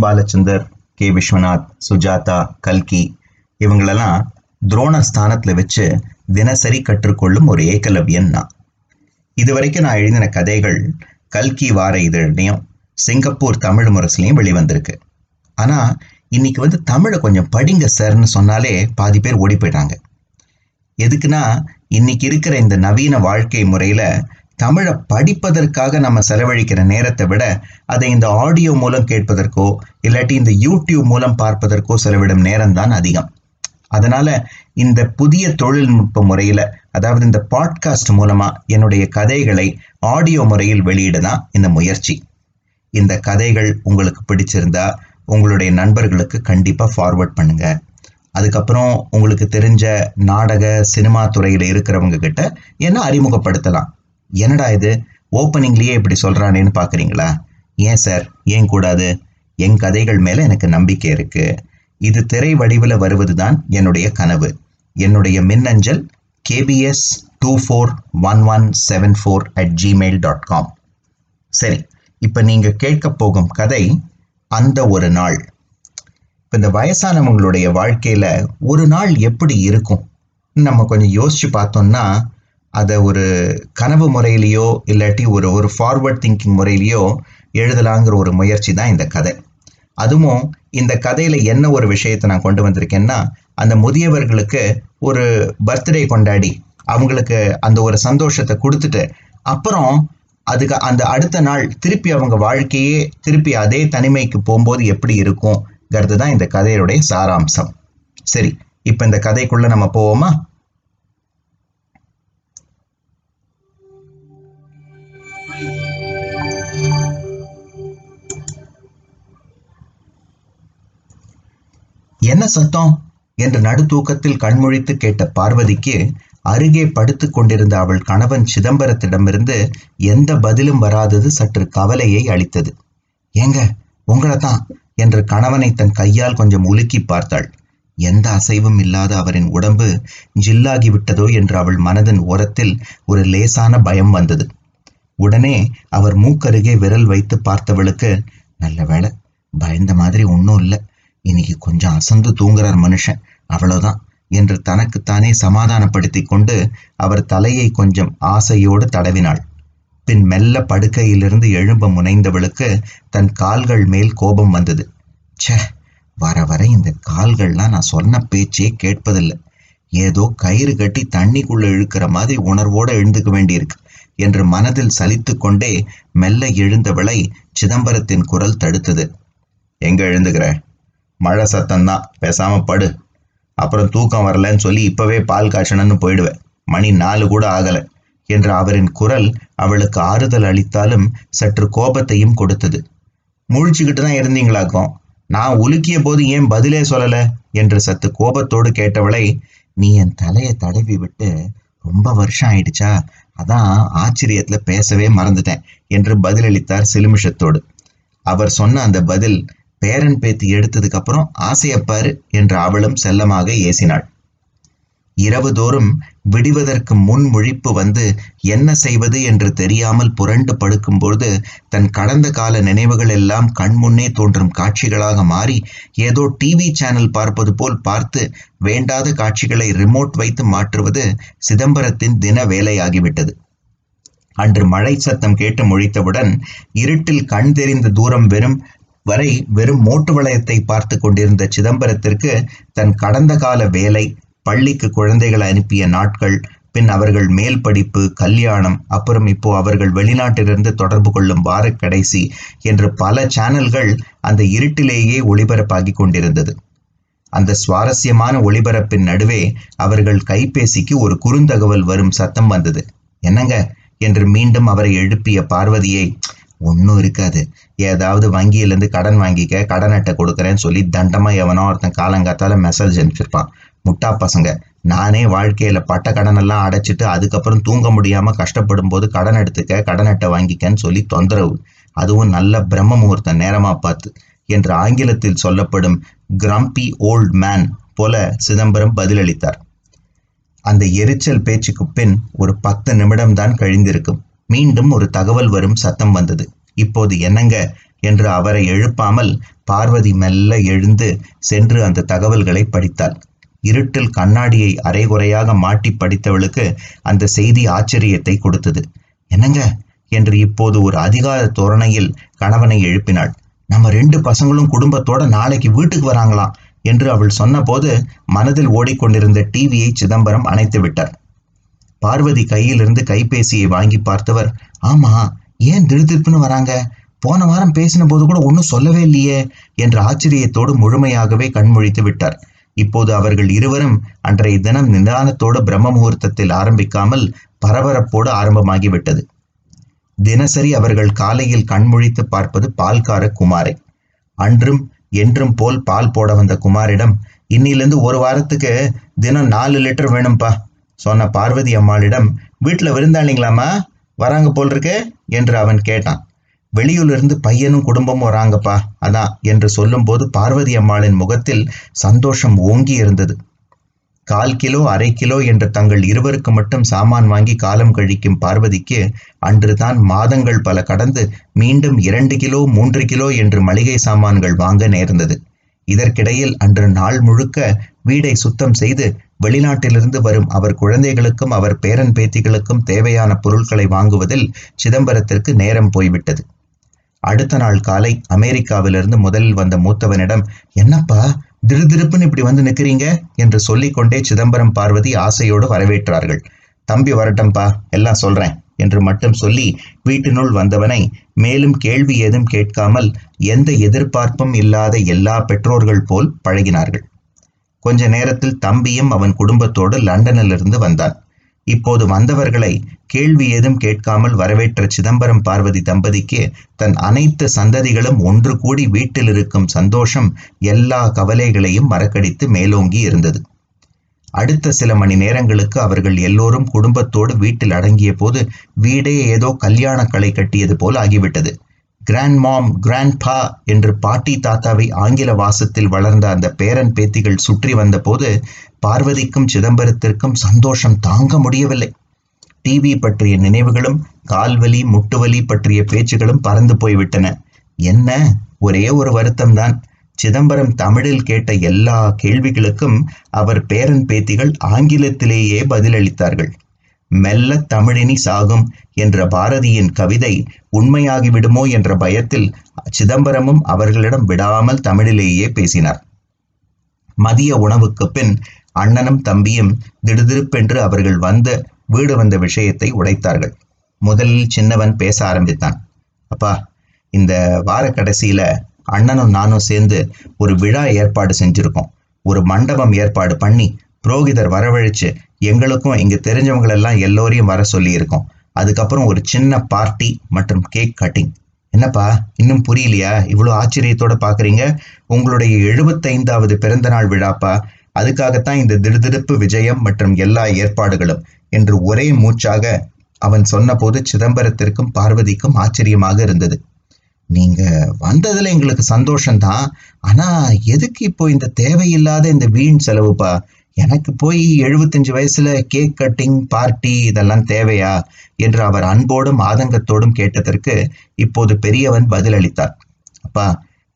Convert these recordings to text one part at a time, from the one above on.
Balachander K. Viswanath Sujatha கல்கி இவங்களெல்லாம் துரோண ஸ்தானத்தில் வச்சு தினசரி கற்றுக்கொள்ளும் ஒரு ஏகலவியன் நான் இதுவரைக்கும் நான் எழுதின கதைகள் கல்கி வார இதழ்லையும் சிங்கப்பூர் தமிழ் முரசுலையும் வெளிவந்திருக்கு. ஆனால் இன்னைக்கு வந்து தமிழை கொஞ்சம் படிங்க சார்னு சொன்னாலே பாதி பேர் ஓடி போயிட்டாங்க எதுக்குன்னா இன்னைக்கு இருக்கிற இந்த நவீன வாழ்க்கை முறையில் தமிழை படிப்பதற்காக நம்ம செலவழிக்கிற நேரத்தை விட அதை இந்த ஆடியோ மூலம் கேட்பதற்கோ இல்லாட்டி இந்த யூடியூப் மூலம் பார்ப்பதற்கோ செலவிடும் நேரம் தான் அதிகம். அதனால இந்த புதிய தொழில்நுட்ப முறையில அதாவது இந்த பாட்காஸ்ட் மூலமா என்னுடைய கதைகளை ஆடியோ முறையில் வெளியிட தான் இந்த முயற்சி. இந்த கதைகள் உங்களுக்கு பிடிச்சிருந்தா உங்களுடைய நண்பர்களுக்கு கண்டிப்பாக ஃபார்வர்ட் பண்ணுங்க. அதுக்கப்புறம் உங்களுக்கு தெரிஞ்ச நாடக சினிமா துறையில் இருக்கிறவங்க கிட்ட என்ன அறிமுகப்படுத்தலாம்? என்னடா இது? ஓப்பனிங்லேயே இப்படி சொல்கிறானேன்னு பார்க்குறீங்களா ஏன் சார்? ஏன் கூடாது? என் கதைகள் மேலே எனக்கு நம்பிக்கை இருக்குது இது திரை வடிவில் வருவது தான் என்னுடைய கனவு. என்னுடைய மின்னஞ்சல் K P S two four one one seven four at Gmail dot com சரி இப்போ நீங்கள் கேட்க போகும் கதை அந்த ஒரு நாள். இப்போ இந்த வயசானவங்களுடைய வாழ்க்கையில் ஒரு நாள் எப்படி இருக்கும்? நம்ம கொஞ்சம் யோசித்து பார்த்தோம்னா அதை ஒரு கனவு முறையிலையோ இல்லாட்டி ஒரு ஒரு ஃபார்வர்ட் திங்கிங் முறையிலையோ எழுதலாங்கிற ஒரு முயற்சி தான் இந்த கதை. அதுவும் இந்த கதையில் என்ன ஒரு விஷயத்தை நான் கொண்டு வந்திருக்கேன்னா அந்த முதியவர்களுக்கு ஒரு பர்த்டே கொண்டாடி அவங்களுக்கு அந்த ஒரு சந்தோஷத்தை கொடுத்துட்டு அப்புறம் அதுக்கு அந்த அடுத்த நாள் திருப்பி அவங்க வாழ்க்கையே திருப்பி அதே தனிமைக்கு போகும்போது எப்படி இருக்கும்ங்கிறது தான் இந்த கதையுடைய சாராம்சம். சரி இப்போ இந்த கதைக்குள்ளே நம்ம போவோமா? என்ன சத்தம்? என்று நடுத்தூக்கத்தில் கண்முழித்து கேட்ட பார்வதிக்கு அருகே படுத்துக் கொண்டிருந்த அவள் கணவன் சிதம்பரத்திடமிருந்து எந்த பதிலும் வராதது சற்று கவலையை அளித்தது. ஏங்க உங்களை தான் என்று கணவனை தன் கையால் கொஞ்சம் உலுக்கி பார்த்தாள். எந்த அசைவும் இல்லாத அவரின் உடம்பு ஜில்லாகி விட்டதோ? என்று அவள் மனதின் ஓரத்தில் ஒரு லேசான பயம் வந்தது. உடனே அவர் மூக்கருகே விரல் வைத்து பார்த்தவளுக்கு நல்ல வேலை பயந்த மாதிரி ஒன்றும் இல்லை. இன்னைக்கு கொஞ்சம் அசந்து தூங்குறார் மனுஷன். அவ்வளவுதான். என்று தனக்குத்தானே சமாதானப்படுத்தி கொண்டு அவர் தலையை கொஞ்சம் ஆசையோடு தடவினாள். பின் மெல்ல படுக்கையிலிருந்து எழும்ப முனைந்தவளுக்கு தன் கால்கள் மேல் கோபம் வந்தது. ச்சே வர வர இந்த கால்கள்லாம் நான் சொன்ன பேச்சே கேட்பதில்லை. ஏதோ கயிறு கட்டி தண்ணிக்குள்ள இழுக்கிற மாதிரி உணர்வோட எழுந்துக்க வேண்டியிருக்கு என்று மனதில் சலித்து கொண்டே மெல்ல எழுந்தவளை சிதம்பரத்தின் குரல் தடுத்தது. எங்க எழுந்துகிற மழை சத்தம்தான் பேசாம படு. அப்புறம் தூக்கம் வரலன்னு சொல்லி இப்பவே பால் காய்ச்சணும்னு போயிடுவேன். மணி நாலு கூட ஆகலை என்ற அவரின் குரல் அவளுக்கு ஆறுதல் அளித்தாலும் சற்று கோபத்தையும் கொடுத்தது. முழிச்சுக்கிட்டு தான் இருந்தீங்களாக்கும். நான் உலுக்கிய போது ஏன் பதிலே சொல்லல? என்று சத்து கோபத்தோடு கேட்டவளை நீ என் தலையை தடவி விட்டு ரொம்ப வருஷம் ஆயிடுச்சா? அதான் ஆச்சரியத்துல பேசவே மறந்துட்டேன் என்று பதிலளித்தார் சிலுமிஷத்தோடு. அவர் சொன்ன அந்த பதில் பேரன் பேத்தி எடுத்ததுக்கு அப்புறம் ஆசையப்பாரு என்று அவளும் செல்லமாக ஏசினாள். இரவு தோறும் விடிவதற்கு முன் முழிப்பு வந்து என்ன செய்வது என்று தெரியாமல் புரண்டு படுக்கும்போது தன் கடந்த கால நினைவுகள் எல்லாம் கண்முன்னே தோன்றும் காட்சிகளாக மாறி ஏதோ டிவி சேனல் பார்ப்பது போல் பார்த்து வேண்டாத காட்சிகளை ரிமோட் வைத்து மாற்றுவது சிதம்பரத்தின் தின வேலையாகிவிட்டது. அன்று மழை சத்தம் கேட்டு முழித்தவுடன் இருட்டில் கண் தெரிந்த தூரம் வெறும் வரை வெறும் மோட்டு வளையத்தை பார்த்து கொண்டிருந்த சிதம்பரத்திற்கு தன் கடந்த கால வேலை பள்ளிக்கு குழந்தைகளை அனுப்பிய நாட்கள் பின் அவர்கள் மேல் படிப்பு கல்யாணம் அப்புறம் இப்போ அவர்கள் வெளிநாட்டிலிருந்து தொடர்பு கொள்ளும் வார கடைசி என்று பல சேனல்கள் அந்த இருட்டிலேயே ஒளிபரப்பாகி கொண்டிருந்தது. அந்த சுவாரஸ்யமான ஒளிபரப்பின் நடுவே அவர்கள் கைபேசிக்கு ஒரு குறுந்தகவல் வரும் சத்தம் வந்தது. என்னங்க? என்று மீண்டும் அவரை எழுப்பிய பார்வதியை ஒன்றும் இருக்காது. ஏதாவது வங்கியிலேருந்து கடன் வாங்கிக்க கடன் அட்டை கொடுக்குறேன்னு சொல்லி தண்டமாக எவனோ ஒருத்தன் காலங்காத்தால மெசேஜ் அனுப்பிச்சிருப்பான். முட்டா பசங்க. நானே வாழ்க்கையில் பட்ட கடன் எல்லாம் அடைச்சிட்டு அதுக்கப்புறம் தூங்க முடியாமல் கஷ்டப்படும் போது கடன் எடுத்துக்க கடன் அட்டை வாங்கிக்கன்னு சொல்லி தொந்தரவு. அதுவும் நல்ல பிரம்ம முகூர்த்த நேரமாக பார்த்து. என்று ஆங்கிலத்தில் சொல்லப்படும் கிரம்பி ஓல்ட் மேன் போல சிதம்பரம் பதிலளித்தார். அந்த எரிச்சல் பேச்சுக்கு பின் ஒரு பத்து நிமிடம் தான் கழிந்திருக்கும். மீண்டும் ஒரு தகவல் வரும் சத்தம் வந்தது. இப்போது என்னங்க? என்று அவரை எழுப்பாமல் பார்வதி மெல்ல எழுந்து சென்று அந்த தகவல்களை படித்தாள். இருட்டில் கண்ணாடியை அரைகுறையாக மாட்டி படித்தவளுக்கு அந்த செய்தி ஆச்சரியத்தை கொடுத்தது. என்னங்க? என்று இப்போது ஒரு அதிகார தோரணையில் கணவனை எழுப்பினாள். நம்ம ரெண்டு பசங்களும் குடும்பத்தோட நாளைக்கு வீட்டுக்கு வராங்களாம் என்று அவள் சொன்னபோது மனதில் ஓடிக்கொண்டிருந்த டிவியை சிதம்பரம் அணைத்து விட்டார் பார்வதி கையிலிருந்து கைபேசியை வாங்கி பார்த்தவர் ஆமா ஏன் திடுதிப்புன்னு வராங்க? போன வாரம் பேசின போது கூட ஒன்றும் சொல்லவே இல்லையே என்ற ஆச்சரியத்தோடு முழுமையாகவே கண்மொழித்து விட்டார். இப்போது அவர்கள் இருவரும் அன்றைய தினம் நிதானத்தோடு பிரம்ம முகூர்த்தத்தில் ஆரம்பிக்காமல் பரபரப்போடு ஆரம்பமாகிவிட்டது தினசரி அவர்கள் காலையில் கண்முழித்து பார்ப்பது பால்கார குமாரை. அன்றும் என்றும் போல் பால் போட வந்த குமாரிடம் இன்னிலிருந்து ஒரு வாரத்துக்கு தினம் நாலு லிட்டர் வேணும்பா. சொன்ன பார்வதி அம்மாளிடம் வீட்டில் விருந்தாளிங்களாமா வராங்க போல் இருக்கு என்று அவன் கேட்டான். வெளியூரிலிருந்து பையனும் குடும்பமும் வராங்கப்பா. அதான் என்று சொல்லும்போது பார்வதி அம்மாளின் முகத்தில் சந்தோஷம் ஓங்கி இருந்தது. கால் கிலோ அரை கிலோ என்று தங்கள் இருவருக்கு மட்டும் சாமான் வாங்கி காலம் கழிக்கும் பார்வதிக்கு அன்றுதான் மாதங்கள் பல கடந்து மீண்டும் இரண்டு கிலோ மூன்று கிலோ என்று மளிகை சாமான்கள் வாங்க நேர்ந்தது. இதற்கிடையில் அன்று நாள் முழுக்க வீடை சுத்தம் செய்து வெளிநாட்டிலிருந்து வரும் அவர் குழந்தைகளுக்கும் அவர் பேரன் பேத்திகளுக்கும் தேவையான பொருட்களை வாங்குவதில் சிதம்பரத்திற்கு நேரம் போய்விட்டது. அடுத்த நாள் காலை அமெரிக்காவிலிருந்து முதலில் வந்த மூத்தவனிடம் என்னப்பா திருதிருப்புன்னு இப்படி வந்து நிற்கிறீங்க என்று சொல்லிக்கொண்டே சிதம்பரம் பார்வதி ஆசையோடு வரவேற்றார்கள். தம்பி வரட்டம்பா எல்லாம் சொல்றேன் என்று மட்டும் சொல்லி வீட்டினுள் வந்தவனை மேலும் கேள்வி ஏதும் கேட்காமல் எந்த எதிர்பார்ப்பும் இல்லாத எல்லா பெற்றோர்கள் போல் பழகினார்கள். கொஞ்ச நேரத்தில் தம்பியும் அவன் குடும்பத்தோடு லண்டனிலிருந்து வந்தான். இப்போது வந்தவர்களை கேள்வி ஏதும் கேட்காமல் வரவேற்ற சிதம்பரம் பார்வதி தம்பதிக்கு தன் அனைத்து சந்ததிகளும் ஒன்று கூடி வீட்டில் இருக்கும் சந்தோஷம் எல்லா கவலைகளையும் மறக்கடித்து மேலோங்கி இருந்தது. அடுத்த சில மணி நேரங்களுக்கு அவர்கள் எல்லோரும் குடும்பத்தோடு வீட்டில் அடங்கிய போது வீடே ஏதோ கல்யாண கலை கட்டியது போல் ஆகிவிட்டது. கிராண்ட் மாம் கிராண்ட் பா என்று பாட்டி தாத்தாவை ஆங்கில வாசத்தில் வளர்ந்த அந்த பேரன் பேத்திகள் சுற்றி வந்தபோது பார்வதிக்கும் சிதம்பரத்திற்கும் சந்தோஷம் தாங்க முடியவில்லை. டிவி பற்றிய நினைவுகளும் கால்வலி முட்டுவலி பற்றிய பேச்சுகளும் பறந்து போய்விட்டன. என்ன? ஒரே ஒரு வருத்தம்தான். சிதம்பரம் தமிழில் கேட்ட எல்லா கேள்விகளுக்கும் அவர் பேரன் பேத்திகள் ஆங்கிலத்திலேயே பதிலளித்தார்கள். மெல்ல தமிழினி சாகும் என்ற பாரதியின் கவிதை உண்மையாகிவிடுமோ என்ற பயத்தில் சிதம்பரமும் அவர்களிடம் விடாமல் தமிழிலேயே பேசினார். மதிய உணவுக்கு பின் அண்ணனும் தம்பியும் திடுதிருப்பென்று அவர்கள் வந்த வீடு வந்த விஷயத்தை உடைத்தார்கள். முதலில் சின்னவன் பேச ஆரம்பித்தான். அப்பா இந்த வார கடைசியில அண்ணனும் நானும் சேர்ந்து ஒரு விழா ஏற்பாடு செஞ்சுருக்கோம். ஒரு மண்டபம் ஏற்பாடு பண்ணி புரோகிதர் வரவழைச்சு எங்களுக்கும் இங்கே தெரிஞ்சவங்களெல்லாம் எல்லோரையும் வர சொல்லியிருக்கோம். அதுக்கப்புறம் ஒரு சின்ன பார்ட்டி மற்றும் கேக் கட்டிங். என்னப்பா இன்னும் புரியலையா? இவ்வளோ ஆச்சரியத்தோட பார்க்குறீங்க உங்களுடைய எழுபத்தைந்தாவது பிறந்தநாள் விழாப்பா? அதுக்காகத்தான் இந்த திடுதிடுப்பு விஜயம் மற்றும் எல்லா ஏற்பாடுகளும் என்று ஒரே மூச்சாக அவன் சொன்னபோது சிதம்பரத்திற்கும் பார்வதிக்கும் ஆச்சரியமாக இருந்தது. நீங்க வந்ததுல எங்களுக்கு சந்தோஷம்தான். ஆனா எதுக்கு இப்போ இந்த தேவையில்லாத இந்த வீண் செலவுப்பா? எனக்கு போய் எழுபத்தஞ்சு வயசுல கேக் கட்டிங் பார்ட்டி இதெல்லாம் தேவையா? என்று அவர் அன்போடும் ஆதங்கத்தோடும் கேட்டதற்கு இப்போது பெரியவன் பதிலளித்தார். அப்பா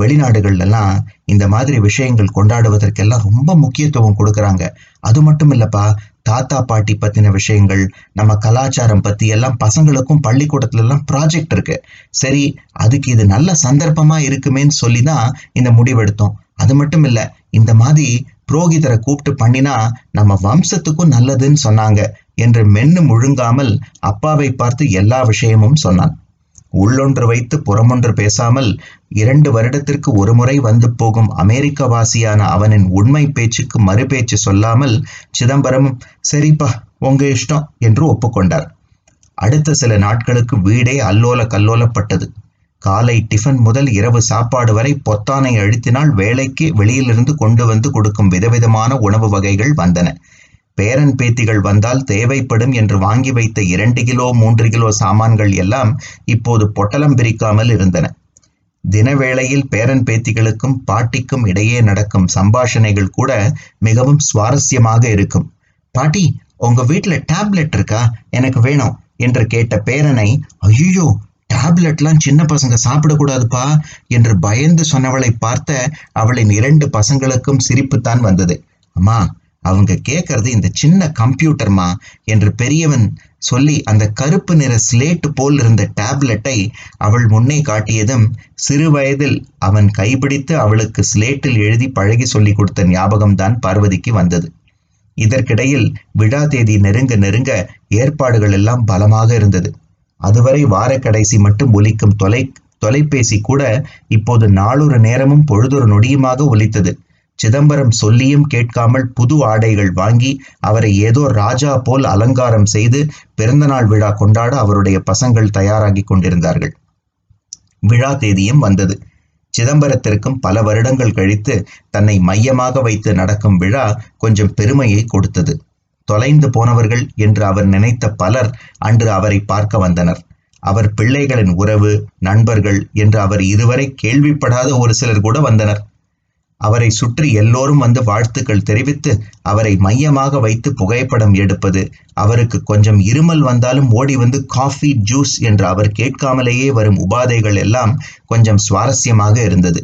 வெளிநாடுகள்லாம் இந்த மாதிரி விஷயங்கள் கொண்டாடுவதற்கெல்லாம் ரொம்ப முக்கியத்துவம் கொடுக்கறாங்க. அது மட்டும் இல்லப்பா தாத்தா பாட்டி பத்தின விஷயங்கள் நம்ம கலாச்சாரம் பத்தி எல்லாம் பசங்களுக்கும் பள்ளிக்கூடத்துல எல்லாம் ப்ராஜெக்ட் இருக்கு. சரி அதுக்கு இது நல்ல சந்தர்ப்பமா இருக்குமேன்னு சொல்லி தான் இந்த முடிவெடுத்தோம். அது மட்டும் இல்ல இந்த மாதிரி புரோகிதரை கூப்பிட்டு பண்ணினா நம்ம வம்சத்துக்கும் நல்லதுன்னு சொன்னாங்க என்று மென்னு முழுங்காமல் அப்பாவை பார்த்து எல்லா விஷயமும் சொன்னான். உள்ளொன்று வைத்து புறமொன்று பேசாமல் இரண்டு வருடத்திற்கு ஒருமுறை வந்து போகும் அமெரிக்க வாசியான அவனின் உண்மை பேச்சுக்கு மறுபேச்சு சொல்லாமல் சிதம்பரம் சரிப்பா உங்க இஷ்டம் என்று ஒப்புக்கொண்டார். அடுத்த சில நாட்களுக்கு வீடே அல்லோல கல்லோலப்பட்டது. காலை டிஃபன் முதல் இரவு சாப்பாடு வரை பொத்தானை அழுத்தினால் வேலைக்கு வெளியிலிருந்து கொண்டு வந்து கொடுக்கும் விதவிதமான உணவு வகைகள் வந்தன. பேரன் பேத்திகள் வந்தால் தேவைப்படும் என்று வாங்கி வைத்த இரண்டு கிலோ மூன்று கிலோ சாமான்கள் எல்லாம் இப்போது பொட்டலம் பிரிக்காமல் இருந்தன. தினவேளையில் பேரன் பேத்திகளுக்கும் பாட்டிக்கும் இடையே நடக்கும் சம்பாஷணைகள் கூட மிகவும் சுவாரஸ்யமாக இருக்கும். பாட்டி உங்க வீட்டுல டேப்லெட் இருக்கா? எனக்கு வேணும் என்று கேட்ட பேரனை ஐயோ டேப்லெட்லாம் சின்ன பசங்க சாப்பிடக்கூடாதுப்பா என்று பயந்து சொன்னவளை பார்த்த அவளின் இரண்டு பசங்களுக்கும் சிரிப்புத்தான் வந்தது. அம்மா அவங்க கேட்கறது இந்த சின்ன கம்ப்யூட்டர்மா என்று பெரியவன் சொல்லி அந்த கருப்பு நிற ஸ்லேட்டு போல் இருந்த டேப்லெட்டை அவள் முன்னே காட்டியதும் சிறு வயதில் அவன் கைப்பிடித்து அவளுக்கு ஸ்லேட்டில் எழுதி பழகி சொல்லி கொடுத்த ஞாபகம்தான் பார்வதிக்கு வந்தது. இதற்கிடையில் விழா தேதி நெருங்க நெருங்க ஏற்பாடுகள் எல்லாம் பலமாக இருந்தது. அதுவரை வார கடைசி மட்டும் ஒலிக்கும் தொலை தொலைபேசி கூட இப்போது நாளொரு நேரமும் பொழுதொரு நொடியுமாக ஒலித்தது. சிதம்பரம் சொல்லியும் கேட்காமல் புது ஆடைகள் வாங்கி அவரை ஏதோ ராஜா போல் அலங்காரம் செய்து பிறந்தநாள் விழா கொண்டாட அவருடைய பசங்கள் தயாராகி கொண்டிருந்தார்கள். விழா தேதியும் வந்தது. சிதம்பரத்திற்கும் பல வருடங்கள் கழித்து தன்னை மையமாக வைத்து நடக்கும் விழா கொஞ்சம் பெருமையை கொடுத்தது. தொலைந்து போனவர்கள் என்று அவர் நினைத்த பலர் அன்று அவரை பார்க்க வந்தனர். அவர் பிள்ளைகளின் உறவு நண்பர்கள் என்று அவர் இதுவரை கேள்விப்படாத ஒரு சிலர் கூட வந்தனர். அவரை சுற்றி எல்லோரும் வந்து வாழ்த்துக்கள் தெரிவித்து அவரை மையமாக வைத்து புகைப்படம் எடுப்பது அவருக்கு கொஞ்சம் இருமல் வந்தாலும் ஓடி வந்து காஃபி ஜூஸ் என்று அவர் கேட்காமலேயே வரும் உபாதைகள் எல்லாம் கொஞ்சம் சுவாரஸ்யமாக இருந்தது.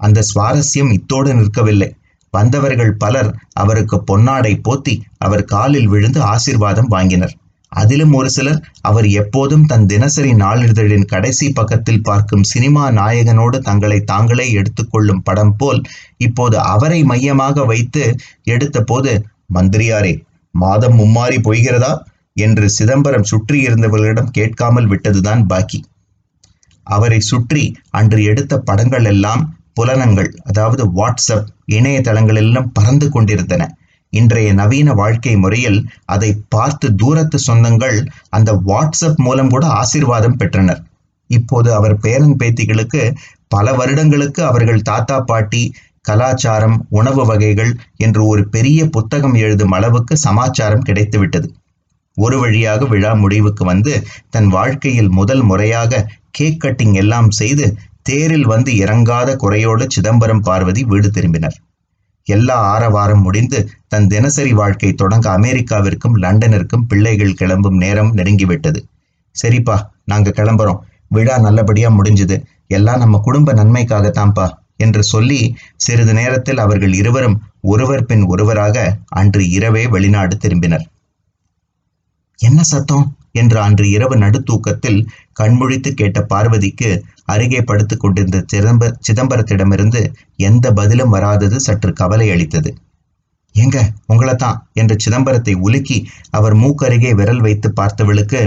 அந்த சுவாரஸ்யம் இத்தோடு நிற்கவில்லை. வந்தவர்கள் பலர் அவருக்கு பொன்னாடை போத்தி அவர் காலில் விழுந்து ஆசிர்வாதம் வாங்கினர். அதிலும் ஒரு சிலர் அவர் எப்போதும் தன் தினசரி நாளிதழின் கடைசி பக்கத்தில் பார்க்கும் சினிமா நாயகனோடு தங்களை தாங்களே எடுத்துக்கொள்ளும் படம் போல் இப்போது அவரை மையமாக வைத்து எடுத்த போது மந்திரியாரே மாதம் மும்மாறி போய்கிறதா? என்று சிதம்பரம் சுற்றி இருந்தவர்களிடம் கேட்காமல் விட்டதுதான் பாக்கி. அவரை சுற்றி அன்று எடுத்த படங்கள் எல்லாம் புலனங்கள் அதாவது வாட்ஸ்அப் இணையதளங்கள் எல்லாம் பறந்து கொண்டிருந்தன. இன்றைய நவீன வாழ்க்கை முறையில் அதை பார்த்து தூரத்து சொந்தங்கள் அந்த வாட்ஸ்அப் மூலம் கூட ஆசீர்வாதம் பெற்றனர். இப்போது அவர் பேரன் பேத்திகளுக்கு பல வருடங்களுக்கு அவர்கள் தாத்தா பாட்டி கலாச்சாரம் உணவு வகைகள் என்று ஒரு பெரிய புத்தகம் எழுதும் அளவுக்கு சமாச்சாரம் கிடைத்துவிட்டது. ஒரு வழியாக விழா முடிவுக்கு வந்து தன் வாழ்க்கையில் முதல் முறையாக கேக் கட்டிங் எல்லாம் செய்து தேரில் வந்து இறங்காத குறையோடு சிதம்பரம் பார்வதி வீடு திரும்பினர். எல்லா ஆரவாரம் முடிந்து தன் தினசரி வாழ்க்கை தொடங்க அமெரிக்காவிற்கும் லண்டனிற்கும் பிள்ளைகள் கிளம்பும் நேரம் நெருங்கிவிட்டது. சரிப்பா நாங்க கிளம்புறோம். விழா நல்லபடியா முடிஞ்சது. எல்லாம் நம்ம குடும்ப நன்மைக்காகத்தான்ப்பா என்று சொல்லி சிறிது நேரத்தில் அவர்கள் இருவரும் ஒருவர் பின் ஒருவராக அன்று இரவே வெளிநாடு திரும்பினர். என்ன சத்தம்? என்று அன்று இரவு நடுத்தூக்கத்தில் கண்முழித்து கேட்ட பார்வதிக்கு அருகே படுத்து கொண்டிருந்த சிதம்ப சிதம்பரத்திடமிருந்து எந்த பதிலும் வராதது சற்று கவலை அளித்தது. எங்க? உங்களைத்தான்? என்று சிதம்பரத்தை உலுக்கி அவர் மூக்கருகே விரல் வைத்து பார்த்தவளுக்கு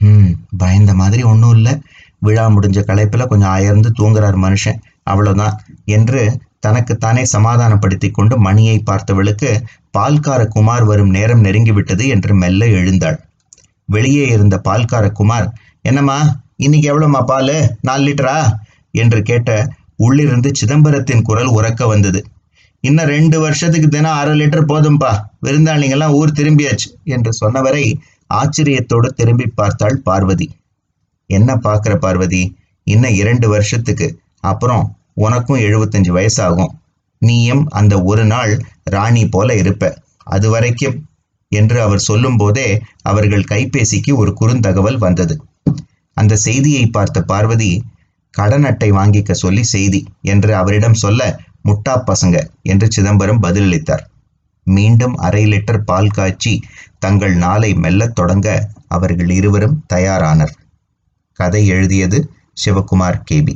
ம் பயந்த மாதிரி ஒன்றும் இல்லை. விழா முடிஞ்ச களைப்பில் கொஞ்சம் அயர்ந்து தூங்குறார் மனுஷன். அவ்வளோதான் என்று தனக்குத்தானே சமாதானப்படுத்தி கொண்டு மணியை பார்த்தவளுக்கு பால்கார குமார் வரும் நேரம் நெருங்கிவிட்டது என்று மெல்ல எழுந்தாள். வெளியே இருந்த பால்கார குமார் என்னம்மா இன்னைக்கு எவ்வளோம்மா பால்? நாலு லிட்டரா? என்று கேட்ட உள்ளிருந்து சிதம்பரத்தின் குரல் உறக்க வந்தது. இன்னும் ரெண்டு வருஷத்துக்கு தினம் அரை லிட்டர் போதும்பா. விருந்தாளிங்கெல்லாம் ஊர் திரும்பியாச்சு என்று சொன்னவரை ஆச்சரியத்தோடு திரும்பி பார்த்தாள் பார்வதி. என்ன பார்க்குற பார்வதி? இன்னும் இரண்டு வருஷத்துக்கு. அப்புறம் உனக்கும் எழுபத்தஞ்சு வயசாகும். நீயும் அந்த ஒரு நாள் ராணி போல இருப்ப. அது வரைக்கும் என்று அவர் சொல்லும்போதே அவர்கள் கைபேசிக்கு ஒரு குறுந்தகவல் வந்தது. அந்த செய்தியை பார்த்த பார்வதி கடன் அட்டை வாங்கிக்க சொல்லி செய்தி என்று அவரிடம் சொல்ல முட்டா பசங்க என்று சிதம்பரம் பதிலளித்தார். மீண்டும் அரை லிட்டர் பால் காய்ச்சி தங்கள் நாளை மெல்லத் தொடங்க அவர்கள் இருவரும் தயாரானர். கதை எழுதியது சிவகுமார் கேபி